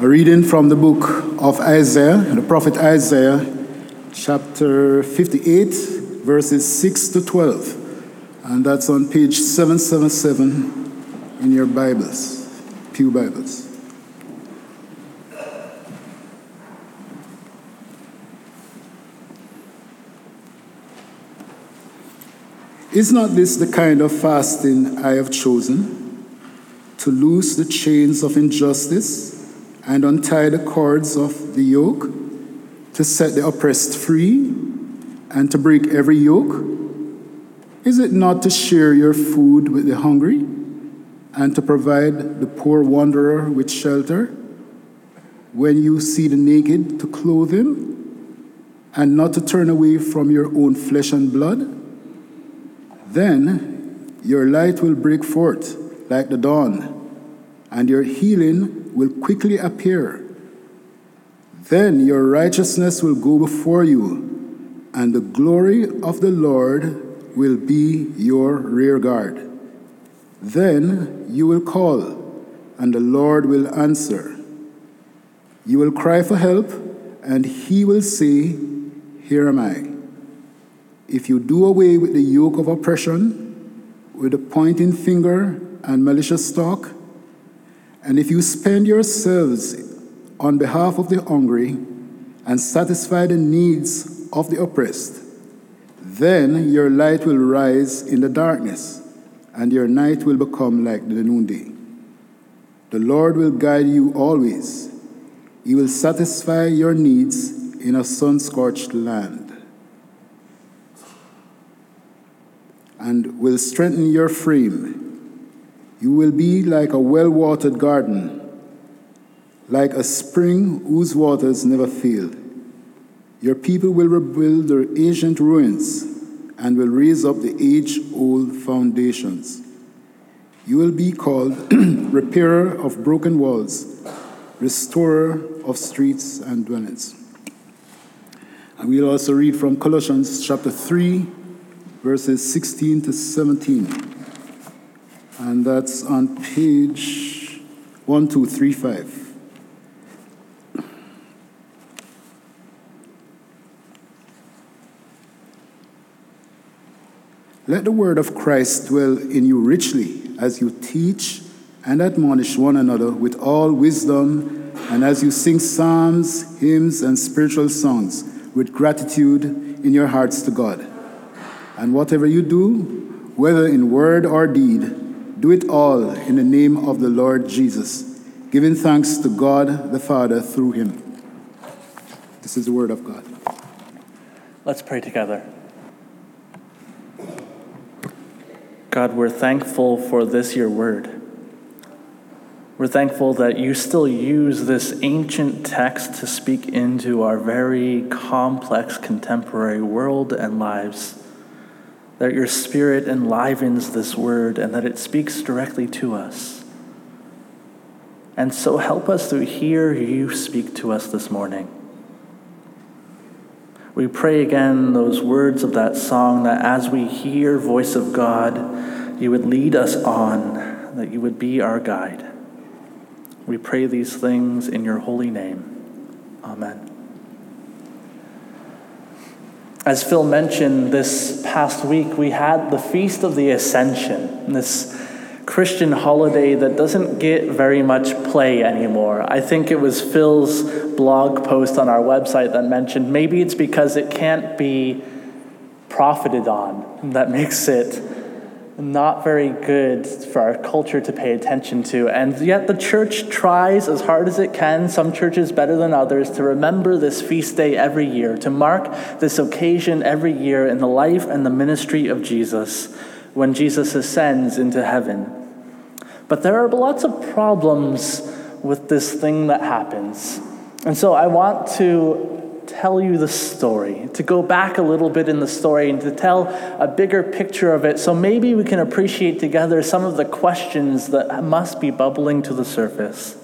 A reading from the book of Isaiah, the prophet Isaiah, chapter 58, verses 6 to 12. And that's on page 777 in your Bibles, Pew Bibles. Is not this the kind of fasting I have chosen? To loose the chains of injustice and untie the cords of the yoke, to set the oppressed free and to break every yoke? Is it not to share your food with the hungry and to provide the poor wanderer with shelter? When you see the naked, to clothe him and not to turn away from your own flesh and blood? Then your light will break forth like the dawn, and your healing will quickly appear. Then your righteousness will go before you, and the glory of the Lord will be your rear guard. Then you will call, and the Lord will answer. You will cry for help, and he will say, Here am I. If you do away with the yoke of oppression, with the pointing finger and malicious talk, and if you spend yourselves on behalf of the hungry and satisfy the needs of the oppressed, then your light will rise in the darkness, and your night will become like the noonday. The Lord will guide you always. He will satisfy your needs in a sun scorched land. and will strengthen your frame. You will be like a well watered garden, like a spring whose waters never fail. Your people will rebuild their ancient ruins and will raise up the age old foundations. You will be called repairer of broken walls, restorer of streets and dwellings. And we'll also read from Colossians chapter 3, verses 16 to 17. And that's on page 1235. Let the word of Christ dwell in you richly as you teach and admonish one another with all wisdom, and as you sing psalms, hymns, and spiritual songs with gratitude in your hearts to God. And whatever you do, whether in word or deed, do it all in the name of the Lord Jesus, giving thanks to God the Father through him. This is the word of God. Let's pray together. God, we're thankful for this, your word. We're thankful that you still use this ancient text to speak into our very complex contemporary world and lives. That your spirit enlivens this word and that it speaks directly to us. And so help us to hear you speak to us this morning. We pray again those words of that song that as we hear voice of God, you would lead us on, that you would be our guide. We pray these things in your holy name. Amen. As Phil mentioned, this past week we had the Feast of the Ascension, this Christian holiday that doesn't get very much play anymore. I think it was Phil's blog post on our website that mentioned maybe it's because it can't be profited on that makes it not very good for our culture to pay attention to. And yet the church tries as hard as it can, some churches better than others, to remember this feast day every year, to mark this occasion every year in the life and the ministry of Jesus when Jesus ascends into heaven. But there are lots of problems with this thing that happens. And so I want to tell you the story, to go back a little bit in the story and to tell a bigger picture of it so maybe we can appreciate together some of the questions that must be bubbling to the surface.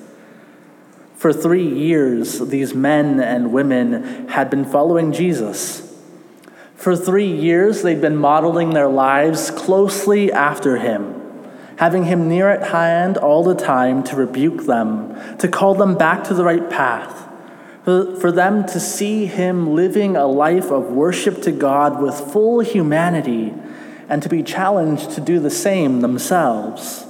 For three years, these men and women had been following Jesus. For three years, they'd been modeling their lives closely after him. having him near at hand all the time to rebuke them, to call them back to the right path, for them to see him living a life of worship to God with full humanity, and to be challenged to do the same themselves.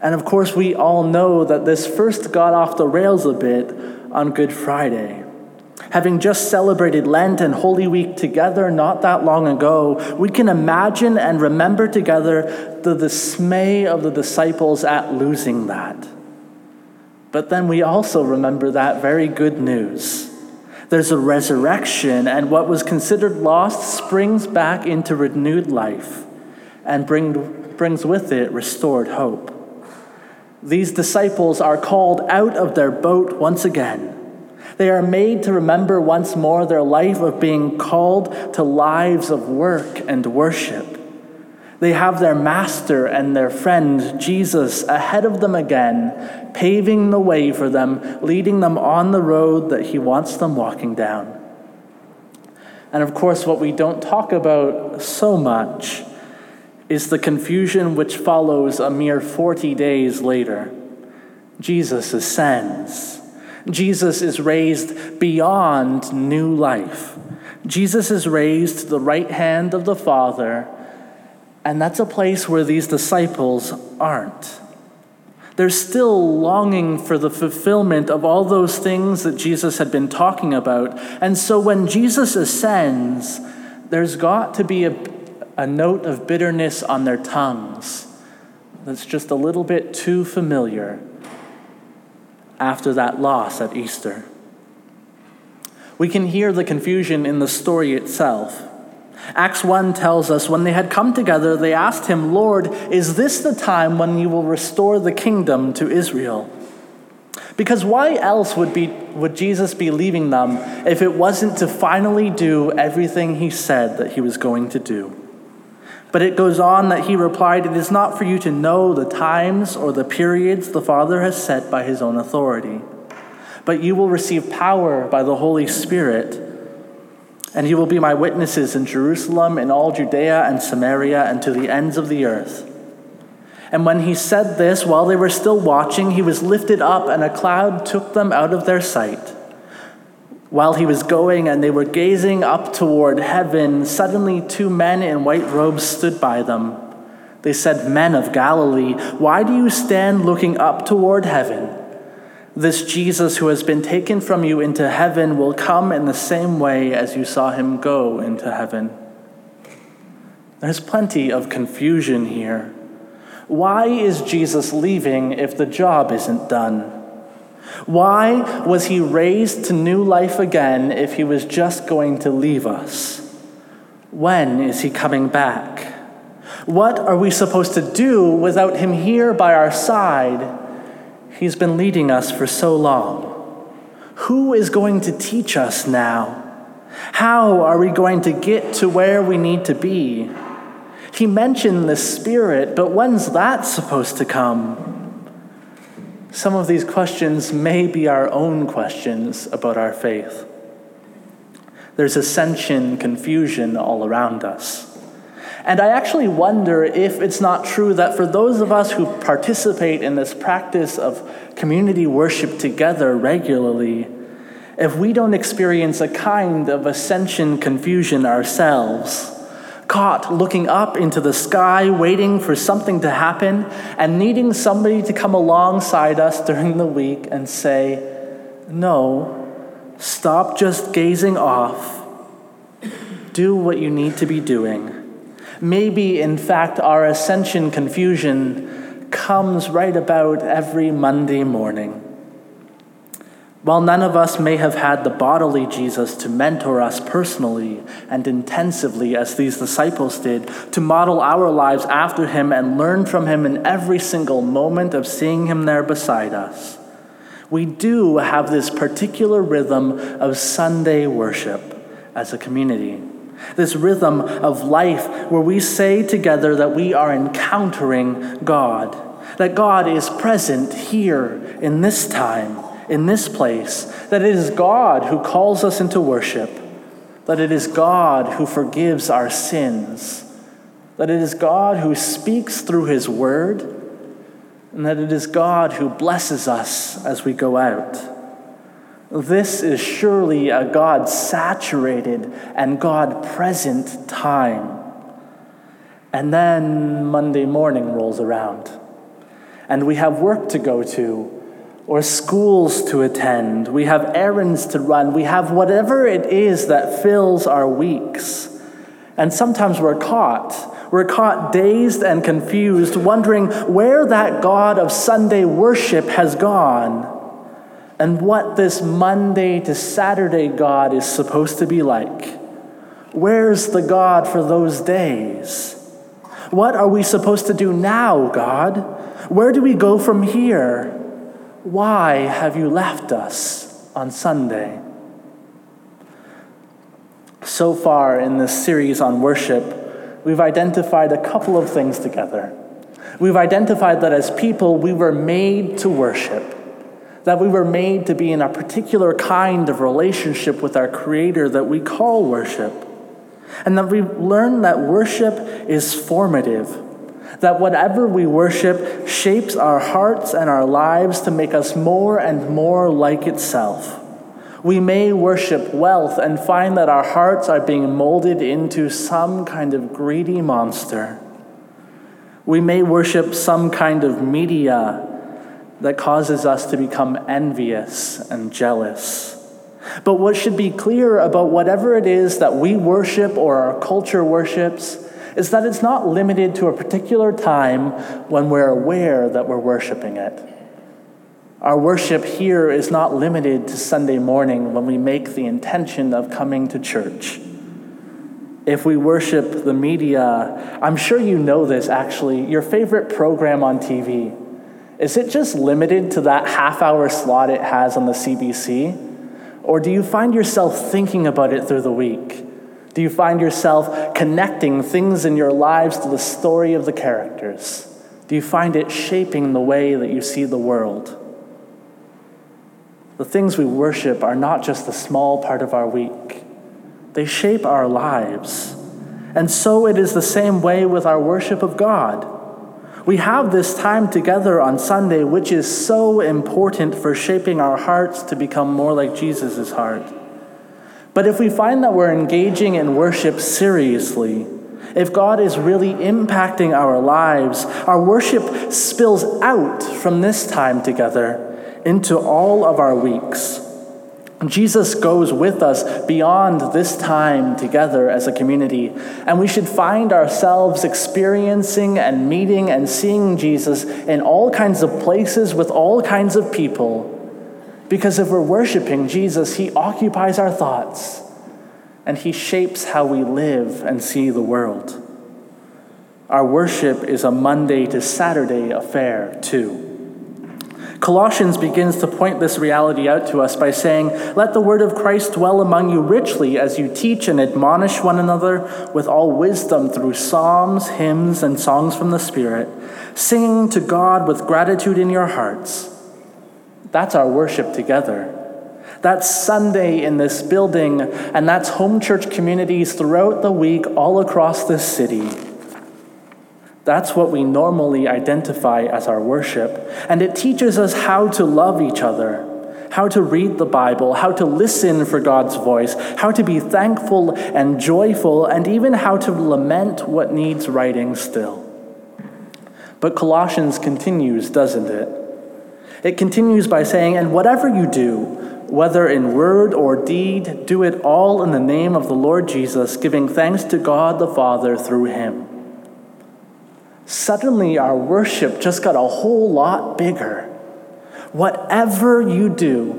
And of course, we all know that this first got off the rails a bit on Good Friday. Having just celebrated Lent and Holy Week together not that long ago, we can imagine and remember together the dismay of the disciples at losing that. But then we also remember that very good news. There's a resurrection, and what was considered lost springs back into renewed life and bring, brings with it restored hope. These disciples are called out of their boat once again they are made to remember once more their life of being called to lives of work and worship. They have their master and their friend, Jesus, ahead of them again, paving the way for them, leading them on the road that he wants them walking down. And of course, what we don't talk about so much is the confusion which follows a mere 40 days later. Jesus ascends. Jesus is raised beyond new life. Jesus is raised to the right hand of the Father, and that's a place where these disciples aren't. They're still longing for the fulfillment of all those things that Jesus had been talking about. And so when Jesus ascends, there's got to be a, a note of bitterness on their tongues that's just a little bit too familiar after that loss at Easter. We can hear the confusion in the story itself. Acts 1 tells us when they had come together, they asked him, Lord, is this the time when you will restore the kingdom to Israel? Because why else would, be, would Jesus be leaving them if it wasn't to finally do everything he said that he was going to do? But it goes on that he replied, It is not for you to know the times or the periods the Father has set by his own authority, but you will receive power by the Holy Spirit, and you will be my witnesses in Jerusalem, in all Judea and Samaria, and to the ends of the earth. And when he said this, while they were still watching, he was lifted up, and a cloud took them out of their sight. While he was going and they were gazing up toward heaven, suddenly two men in white robes stood by them. They said, Men of Galilee, why do you stand looking up toward heaven? This Jesus who has been taken from you into heaven will come in the same way as you saw him go into heaven. There's plenty of confusion here. Why is Jesus leaving if the job isn't done? Why was he raised to new life again if he was just going to leave us? When is he coming back? What are we supposed to do without him here by our side? He's been leading us for so long. Who is going to teach us now? How are we going to get to where we need to be? He mentioned the Spirit, but when's that supposed to come? Some of these questions may be our own questions about our faith. There's ascension confusion all around us. And I actually wonder if it's not true that for those of us who participate in this practice of community worship together regularly, if we don't experience a kind of ascension confusion ourselves, caught looking up into the sky, waiting for something to happen, and needing somebody to come alongside us during the week and say, No, stop just gazing off. Do what you need to be doing. Maybe, in fact, our ascension confusion comes right about every Monday morning. While none of us may have had the bodily Jesus to mentor us personally and intensively as these disciples did, to model our lives after him and learn from him in every single moment of seeing him there beside us, we do have this particular rhythm of Sunday worship as a community. This rhythm of life where we say together that we are encountering God, that God is present here in this time in this place that it is God who calls us into worship, that it is God who forgives our sins, that it is God who speaks through his word, and that it is God who blesses us as we go out. This is surely a God saturated and God present time. And then Monday morning rolls around, and we have work to go to, or schools to attend, we have errands to run, we have whatever it is that fills our weeks. And sometimes we're caught. We're caught dazed and confused, wondering where that God of Sunday worship has gone and what this Monday to Saturday God is supposed to be like. Where's the God for those days? What are we supposed to do now, God? Where do we go from here? Why have you left us on Sunday? So far in this series on worship, we've identified a couple of things together. We've identified that as people, we were made to worship, that we were made to be in a particular kind of relationship with our Creator that we call worship. And that we learn that worship is formative, that whatever we worship shapes our hearts and our lives to make us more and more like itself. We may worship wealth and find that our hearts are being molded into some kind of greedy monster. We may worship some kind of media that causes us to become envious and jealous. But what should be clear about whatever it is that we worship or our culture worships is that it's not limited to a particular time when we're aware that we're worshiping it. Our worship here is not limited to Sunday morning when we make the intention of coming to church. If we worship the media, I'm sure you know this actually, your favorite program on TV, is it just limited to that half hour slot it has on the CBC? Or do you find yourself thinking about it through the week? Do you find yourself connecting things in your lives to the story of the characters? Do you find it shaping the way that you see the world? The things we worship are not just a small part of our week, they shape our lives. And so it is the same way with our worship of God. We have this time together on Sunday, which is so important for shaping our hearts to become more like Jesus' heart. But if we find that we're engaging in worship seriously, if God is really impacting our lives, our worship spills out from this time together into all of our weeks. Jesus goes with us beyond this time together as a community, and we should find ourselves experiencing and meeting and seeing Jesus in all kinds of places with all kinds of people. Because if we're worshiping Jesus, he occupies our thoughts and he shapes how we live and see the world. Our worship is a Monday to Saturday affair, too. Colossians begins to point this reality out to us by saying, Let the word of Christ dwell among you richly as you teach and admonish one another with all wisdom through psalms, hymns, and songs from the Spirit, singing to God with gratitude in your hearts. That's our worship together. That's Sunday in this building, and that's home church communities throughout the week all across this city. That's what we normally identify as our worship. And it teaches us how to love each other, how to read the Bible, how to listen for God's voice, how to be thankful and joyful, and even how to lament what needs righting still. But Colossians continues, doesn't it? It continues by saying, And whatever you do, whether in word or deed, do it all in the name of the Lord Jesus, giving thanks to God the Father through him suddenly our worship just got a whole lot bigger. Whatever you do,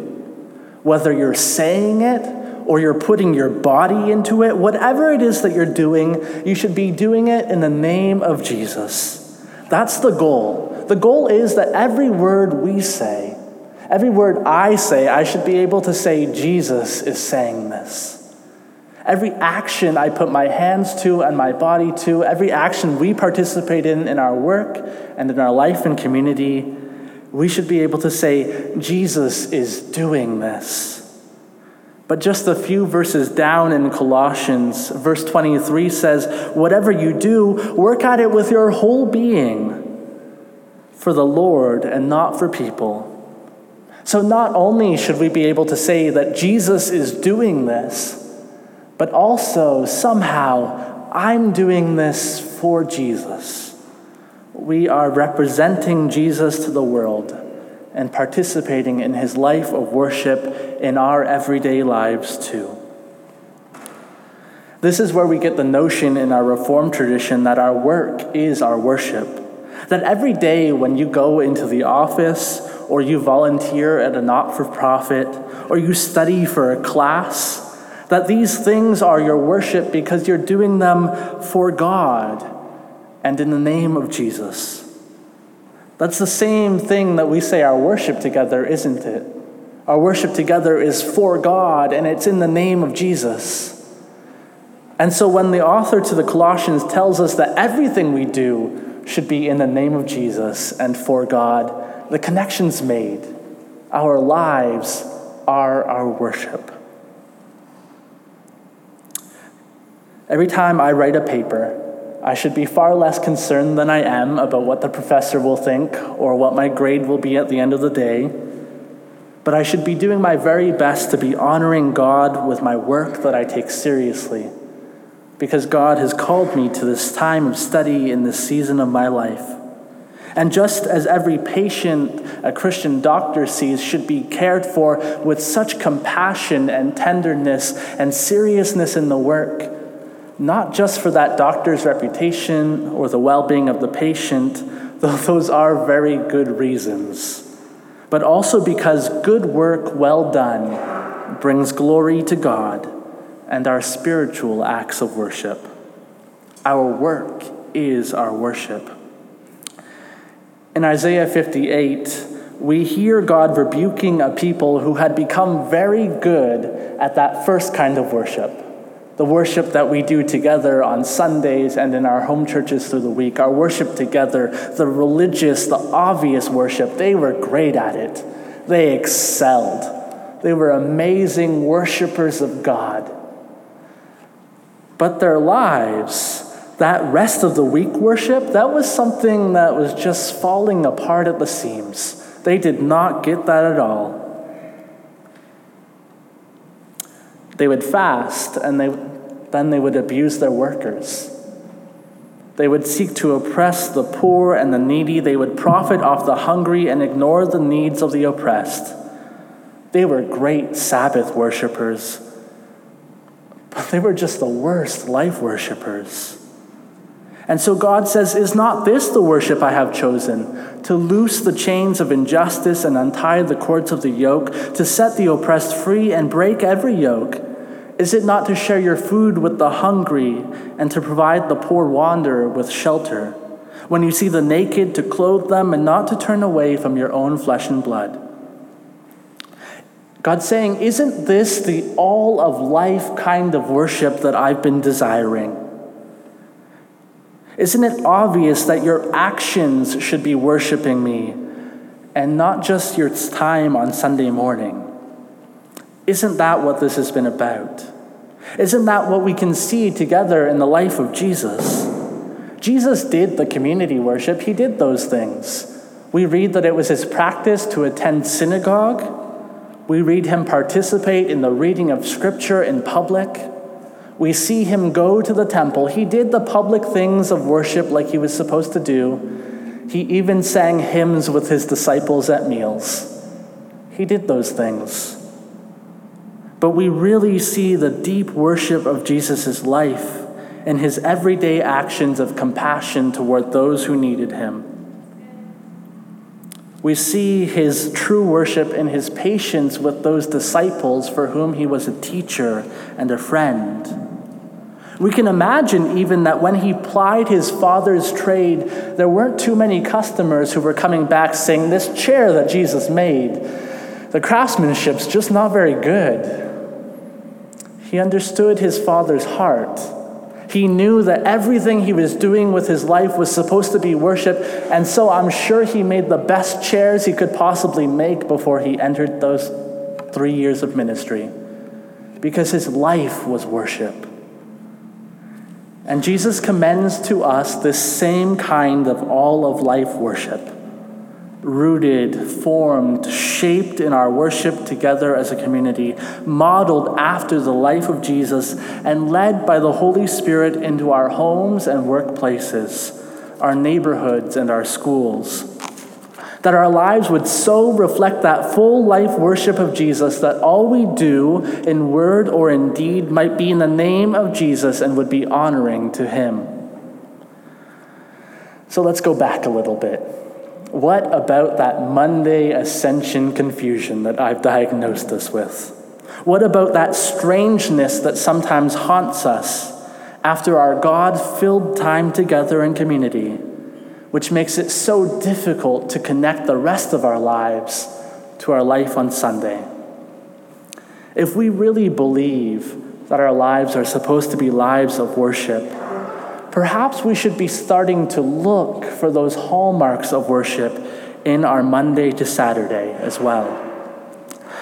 whether you're saying it or you're putting your body into it, whatever it is that you're doing, you should be doing it in the name of Jesus. That's the goal. The goal is that every word we say, every word I say, I should be able to say, Jesus is saying this. Every action I put my hands to and my body to, every action we participate in in our work and in our life and community, we should be able to say, Jesus is doing this. But just a few verses down in Colossians, verse 23 says, Whatever you do, work at it with your whole being for the Lord and not for people. So, not only should we be able to say that Jesus is doing this, but also somehow I'm doing this for Jesus. We are representing Jesus to the world and participating in his life of worship in our everyday lives too. This is where we get the notion in our Reformed tradition that our work is our worship. That every day when you go into the office, or you volunteer at a not for profit, or you study for a class, that these things are your worship because you're doing them for God and in the name of Jesus. That's the same thing that we say our worship together, isn't it? Our worship together is for God and it's in the name of Jesus. And so when the author to the Colossians tells us that everything we do should be in the name of Jesus and for God, the connection's made. Our lives are our worship. Every time I write a paper, I should be far less concerned than I am about what the professor will think or what my grade will be at the end of the day. But I should be doing my very best to be honoring God with my work that I take seriously, because God has called me to this time of study in this season of my life. And just as every patient a Christian doctor sees should be cared for with such compassion and tenderness and seriousness in the work, not just for that doctor's reputation or the well being of the patient, though those are very good reasons, but also because good work well done brings glory to God and our spiritual acts of worship. Our work is our worship. In Isaiah 58, we hear God rebuking a people who had become very good at that first kind of worship the worship that we do together on Sundays and in our home churches through the week, our worship together, the religious, the obvious worship, they were great at it. They excelled. They were amazing worshipers of God. But their lives, that rest of the week worship, that was something that was just falling apart at the seams. They did not get that at all. They would fast and they, then they would abuse their workers. They would seek to oppress the poor and the needy. They would profit off the hungry and ignore the needs of the oppressed. They were great Sabbath worshippers, but they were just the worst life worshippers. And so God says, Is not this the worship I have chosen? To loose the chains of injustice and untie the cords of the yoke, to set the oppressed free and break every yoke? Is it not to share your food with the hungry and to provide the poor wanderer with shelter? When you see the naked, to clothe them and not to turn away from your own flesh and blood? God's saying, Isn't this the all of life kind of worship that I've been desiring? Isn't it obvious that your actions should be worshiping me and not just your time on Sunday morning? Isn't that what this has been about? Isn't that what we can see together in the life of Jesus? Jesus did the community worship, he did those things. We read that it was his practice to attend synagogue. We read him participate in the reading of scripture in public. We see him go to the temple. He did the public things of worship like he was supposed to do. He even sang hymns with his disciples at meals. He did those things. But we really see the deep worship of Jesus' life and his everyday actions of compassion toward those who needed him. We see his true worship in his patience with those disciples for whom he was a teacher and a friend. We can imagine even that when he plied his father's trade, there weren't too many customers who were coming back saying, This chair that Jesus made, the craftsmanship's just not very good. He understood his father's heart. He knew that everything he was doing with his life was supposed to be worship, and so I'm sure he made the best chairs he could possibly make before he entered those three years of ministry. because his life was worship. And Jesus commends to us this same kind of all of life worship, rooted, formed, shaped in our worship together as a community, modeled after the life of Jesus, and led by the Holy Spirit into our homes and workplaces, our neighborhoods and our schools that our lives would so reflect that full life worship of Jesus that all we do in word or in deed might be in the name of Jesus and would be honoring to Him. So let's go back a little bit. What about that Monday ascension confusion that I've diagnosed us with? What about that strangeness that sometimes haunts us after our God filled time together in community? which makes it so difficult to connect the rest of our lives to our life on Sunday. If we really believe that our lives are supposed to be lives of worship, perhaps we should be starting to look for those hallmarks of worship in our Monday to Saturday as well.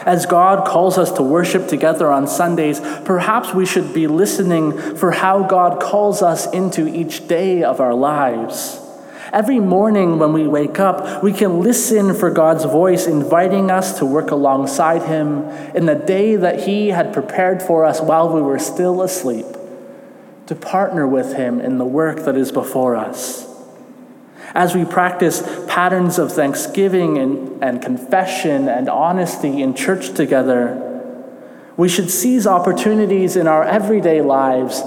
As God calls us to worship together on Sundays, perhaps we should be listening for how God calls us into each day of our lives. Every morning when we wake up, we can listen for God's voice inviting us to work alongside Him in the day that He had prepared for us while we were still asleep, to partner with Him in the work that is before us. As we practice patterns of thanksgiving and, and confession and honesty in church together, we should seize opportunities in our everyday lives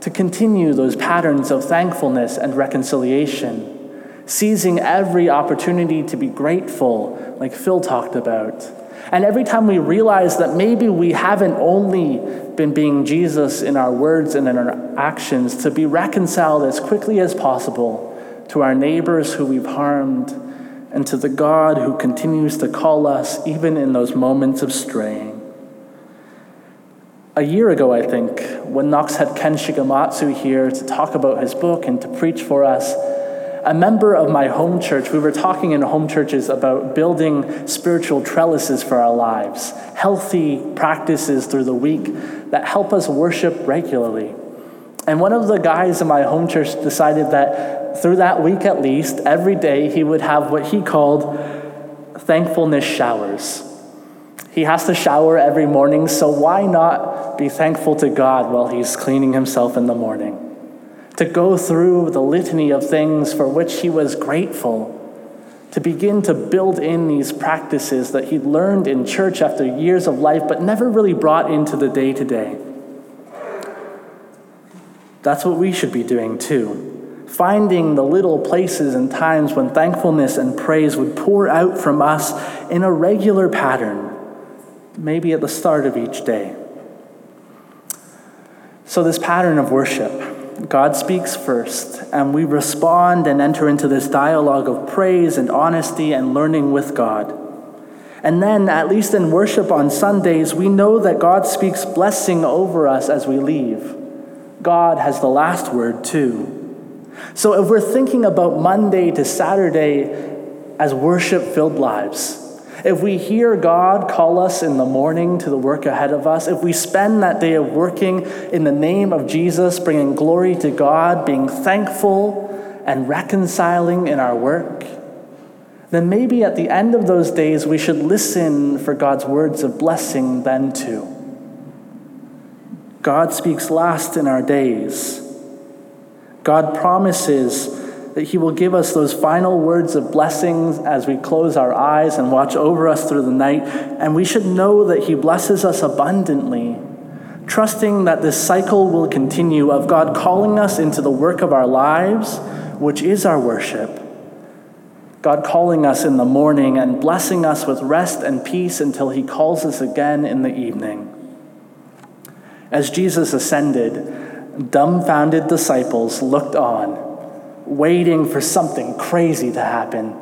to continue those patterns of thankfulness and reconciliation, seizing every opportunity to be grateful, like Phil talked about. And every time we realize that maybe we haven't only been being Jesus in our words and in our actions, to be reconciled as quickly as possible to our neighbors who we've harmed and to the God who continues to call us even in those moments of straying. A year ago, I think, when Knox had Ken Shigematsu here to talk about his book and to preach for us, a member of my home church, we were talking in home churches about building spiritual trellises for our lives, healthy practices through the week that help us worship regularly. And one of the guys in my home church decided that through that week at least, every day he would have what he called thankfulness showers. He has to shower every morning, so why not be thankful to God while he's cleaning himself in the morning? To go through the litany of things for which he was grateful, to begin to build in these practices that he'd learned in church after years of life but never really brought into the day to day. That's what we should be doing too. Finding the little places and times when thankfulness and praise would pour out from us in a regular pattern maybe at the start of each day. So, this pattern of worship, God speaks first, and we respond and enter into this dialogue of praise and honesty and learning with God. And then, at least in worship on Sundays, we know that God speaks blessing over us as we leave. God has the last word, too. So, if we're thinking about Monday to Saturday as worship filled lives, if we hear God call us in the morning to the work ahead of us, if we spend that day of working in the name of Jesus, bringing glory to God, being thankful and reconciling in our work, then maybe at the end of those days we should listen for God's words of blessing then too. God speaks last in our days. God promises that He will give us those final words of blessings as we close our eyes and watch over us through the night. And we should know that He blesses us abundantly, trusting that this cycle will continue of God calling us into the work of our lives, which is our worship. God calling us in the morning and blessing us with rest and peace until He calls us again in the evening. As Jesus ascended, dumbfounded disciples looked on waiting for something crazy to happen,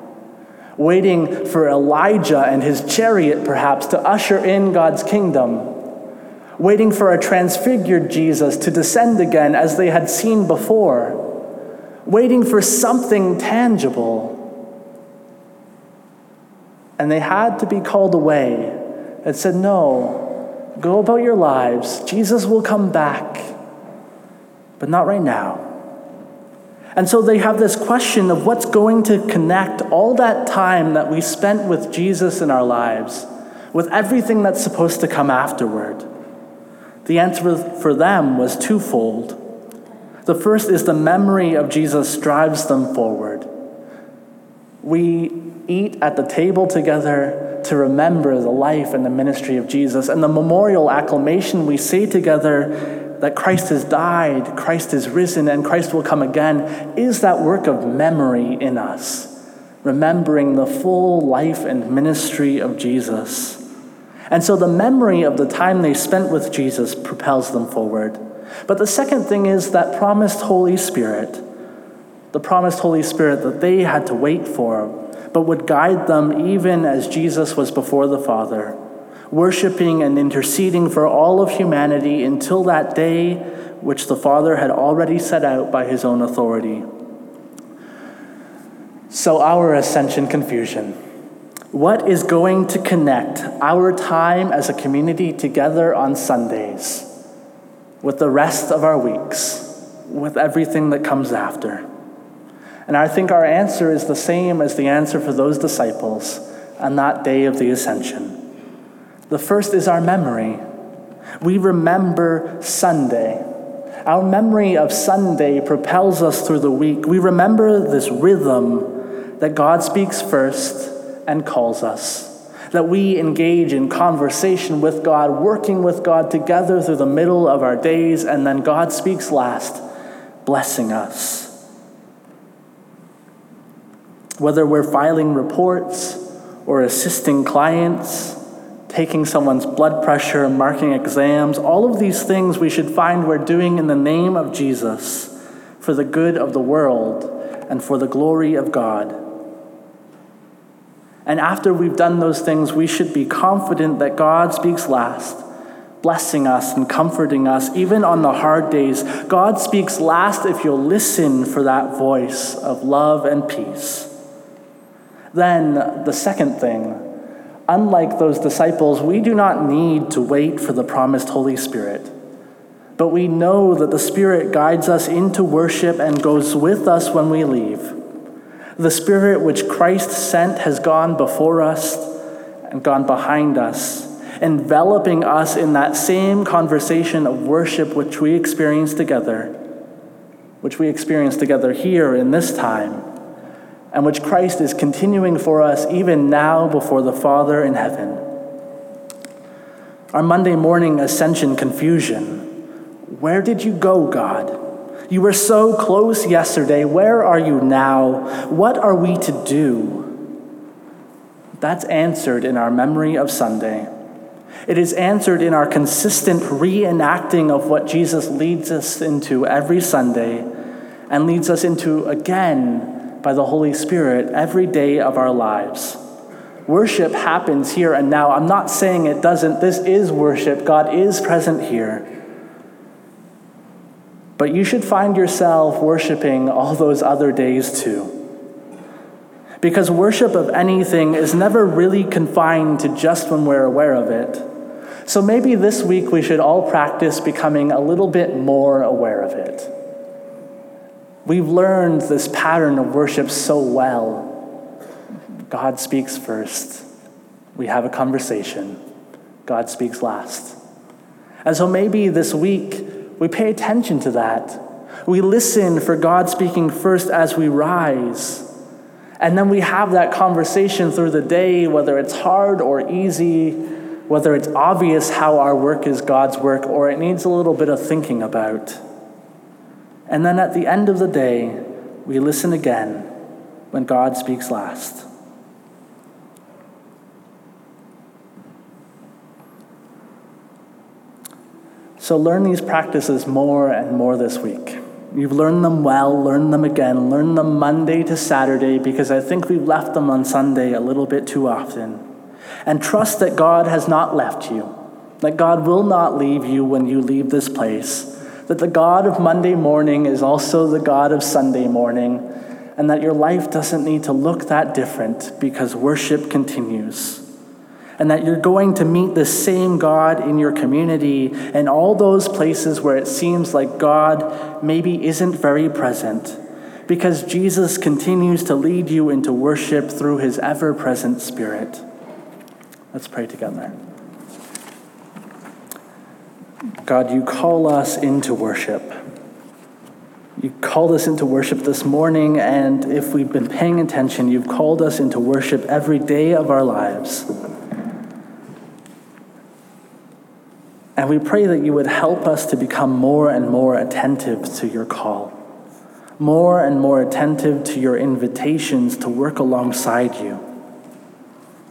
waiting for Elijah and his chariot, perhaps, to usher in God's kingdom, waiting for a transfigured Jesus to descend again as they had seen before, waiting for something tangible. And they had to be called away and said, No, Go about your lives. Jesus will come back, but not right now. And so they have this question of what's going to connect all that time that we spent with Jesus in our lives with everything that's supposed to come afterward. The answer for them was twofold. The first is the memory of Jesus drives them forward. We eat at the table together to remember the life and the ministry of Jesus. And the memorial acclamation we say together that Christ has died, Christ is risen, and Christ will come again is that work of memory in us, remembering the full life and ministry of Jesus. And so the memory of the time they spent with Jesus propels them forward. But the second thing is that promised Holy Spirit, the promised Holy Spirit that they had to wait for, but would guide them even as Jesus was before the Father, worshiping and interceding for all of humanity until that day which the Father had already set out by his own authority. So, our ascension confusion. What is going to connect our time as a community together on Sundays with the rest of our weeks, with everything that comes after? And I think our answer is the same as the answer for those disciples on that day of the ascension. The first is our memory. We remember Sunday. Our memory of Sunday propels us through the week. We remember this rhythm that God speaks first and calls us. That we engage in conversation with God, working with God together through the middle of our days, and then God speaks last, blessing us. Whether we're filing reports or assisting clients, taking someone's blood pressure, marking exams, all of these things we should find we're doing in the name of Jesus for the good of the world and for the glory of God. And after we've done those things, we should be confident that God speaks last, blessing us and comforting us, even on the hard days. God speaks last if you'll listen for that voice of love and peace. Then, the second thing, unlike those disciples, we do not need to wait for the promised Holy Spirit. But we know that the Spirit guides us into worship and goes with us when we leave. The Spirit which Christ sent has gone before us and gone behind us, enveloping us in that same conversation of worship which we experience together, which we experience together here in this time and which Christ is continuing for us even now before the Father in heaven. Our Monday morning ascension confusion. Where did you go, God? You were so close yesterday. Where are you now? What are we to do? That's answered in our memory of Sunday. It is answered in our consistent reenacting of what Jesus leads us into every Sunday and leads us into again by the Holy Spirit every day of our lives. Worship happens here and now. I'm not saying it doesn't. This is worship. God is present here. But you should find yourself worshiping all those other days too. Because worship of anything is never really confined to just when we're aware of it. So maybe this week we should all practice becoming a little bit more aware of it. We've learned this pattern of worship so well. God speaks first. We have a conversation. God speaks last. And so maybe this week we pay attention to that. We listen for God speaking first as we rise. And then we have that conversation through the day, whether it's hard or easy, whether it's obvious how our work is God's work or it needs a little bit of thinking about. And then at the end of the day, we listen again when God speaks last. So learn these practices more and more this week. You've learned them well, learn them again, learn them Monday to Saturday because I think we've left them on Sunday a little bit too often. And trust that God has not left you, that God will not leave you when you leave this place that the God of Monday morning is also the God of Sunday morning, and that your life doesn't need to look that different because worship continues. and that you're going to meet the same God in your community and all those places where it seems like God maybe isn't very present, because Jesus continues to lead you into worship through his ever present Spirit. Let's pray together. God, you call us into worship. You called us into worship this morning, and if we've been paying attention, you've called us into worship every day of our lives. And we pray that you would help us to become more and more attentive to your call, more and more attentive to your invitations to work alongside you,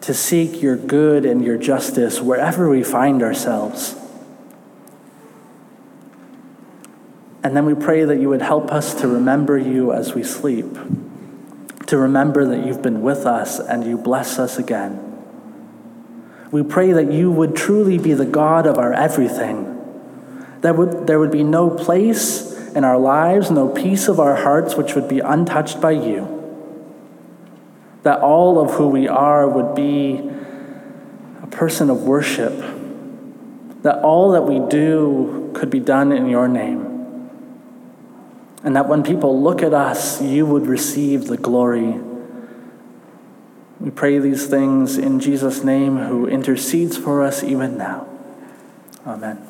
to seek your good and your justice wherever we find ourselves. And then we pray that you would help us to remember you as we sleep, to remember that you've been with us and you bless us again. We pray that you would truly be the God of our everything. That would, there would be no place in our lives, no piece of our hearts which would be untouched by you. That all of who we are would be a person of worship. That all that we do could be done in your name. And that when people look at us, you would receive the glory we pray these things in Jesus' name, who intercedes for us even now. Amen.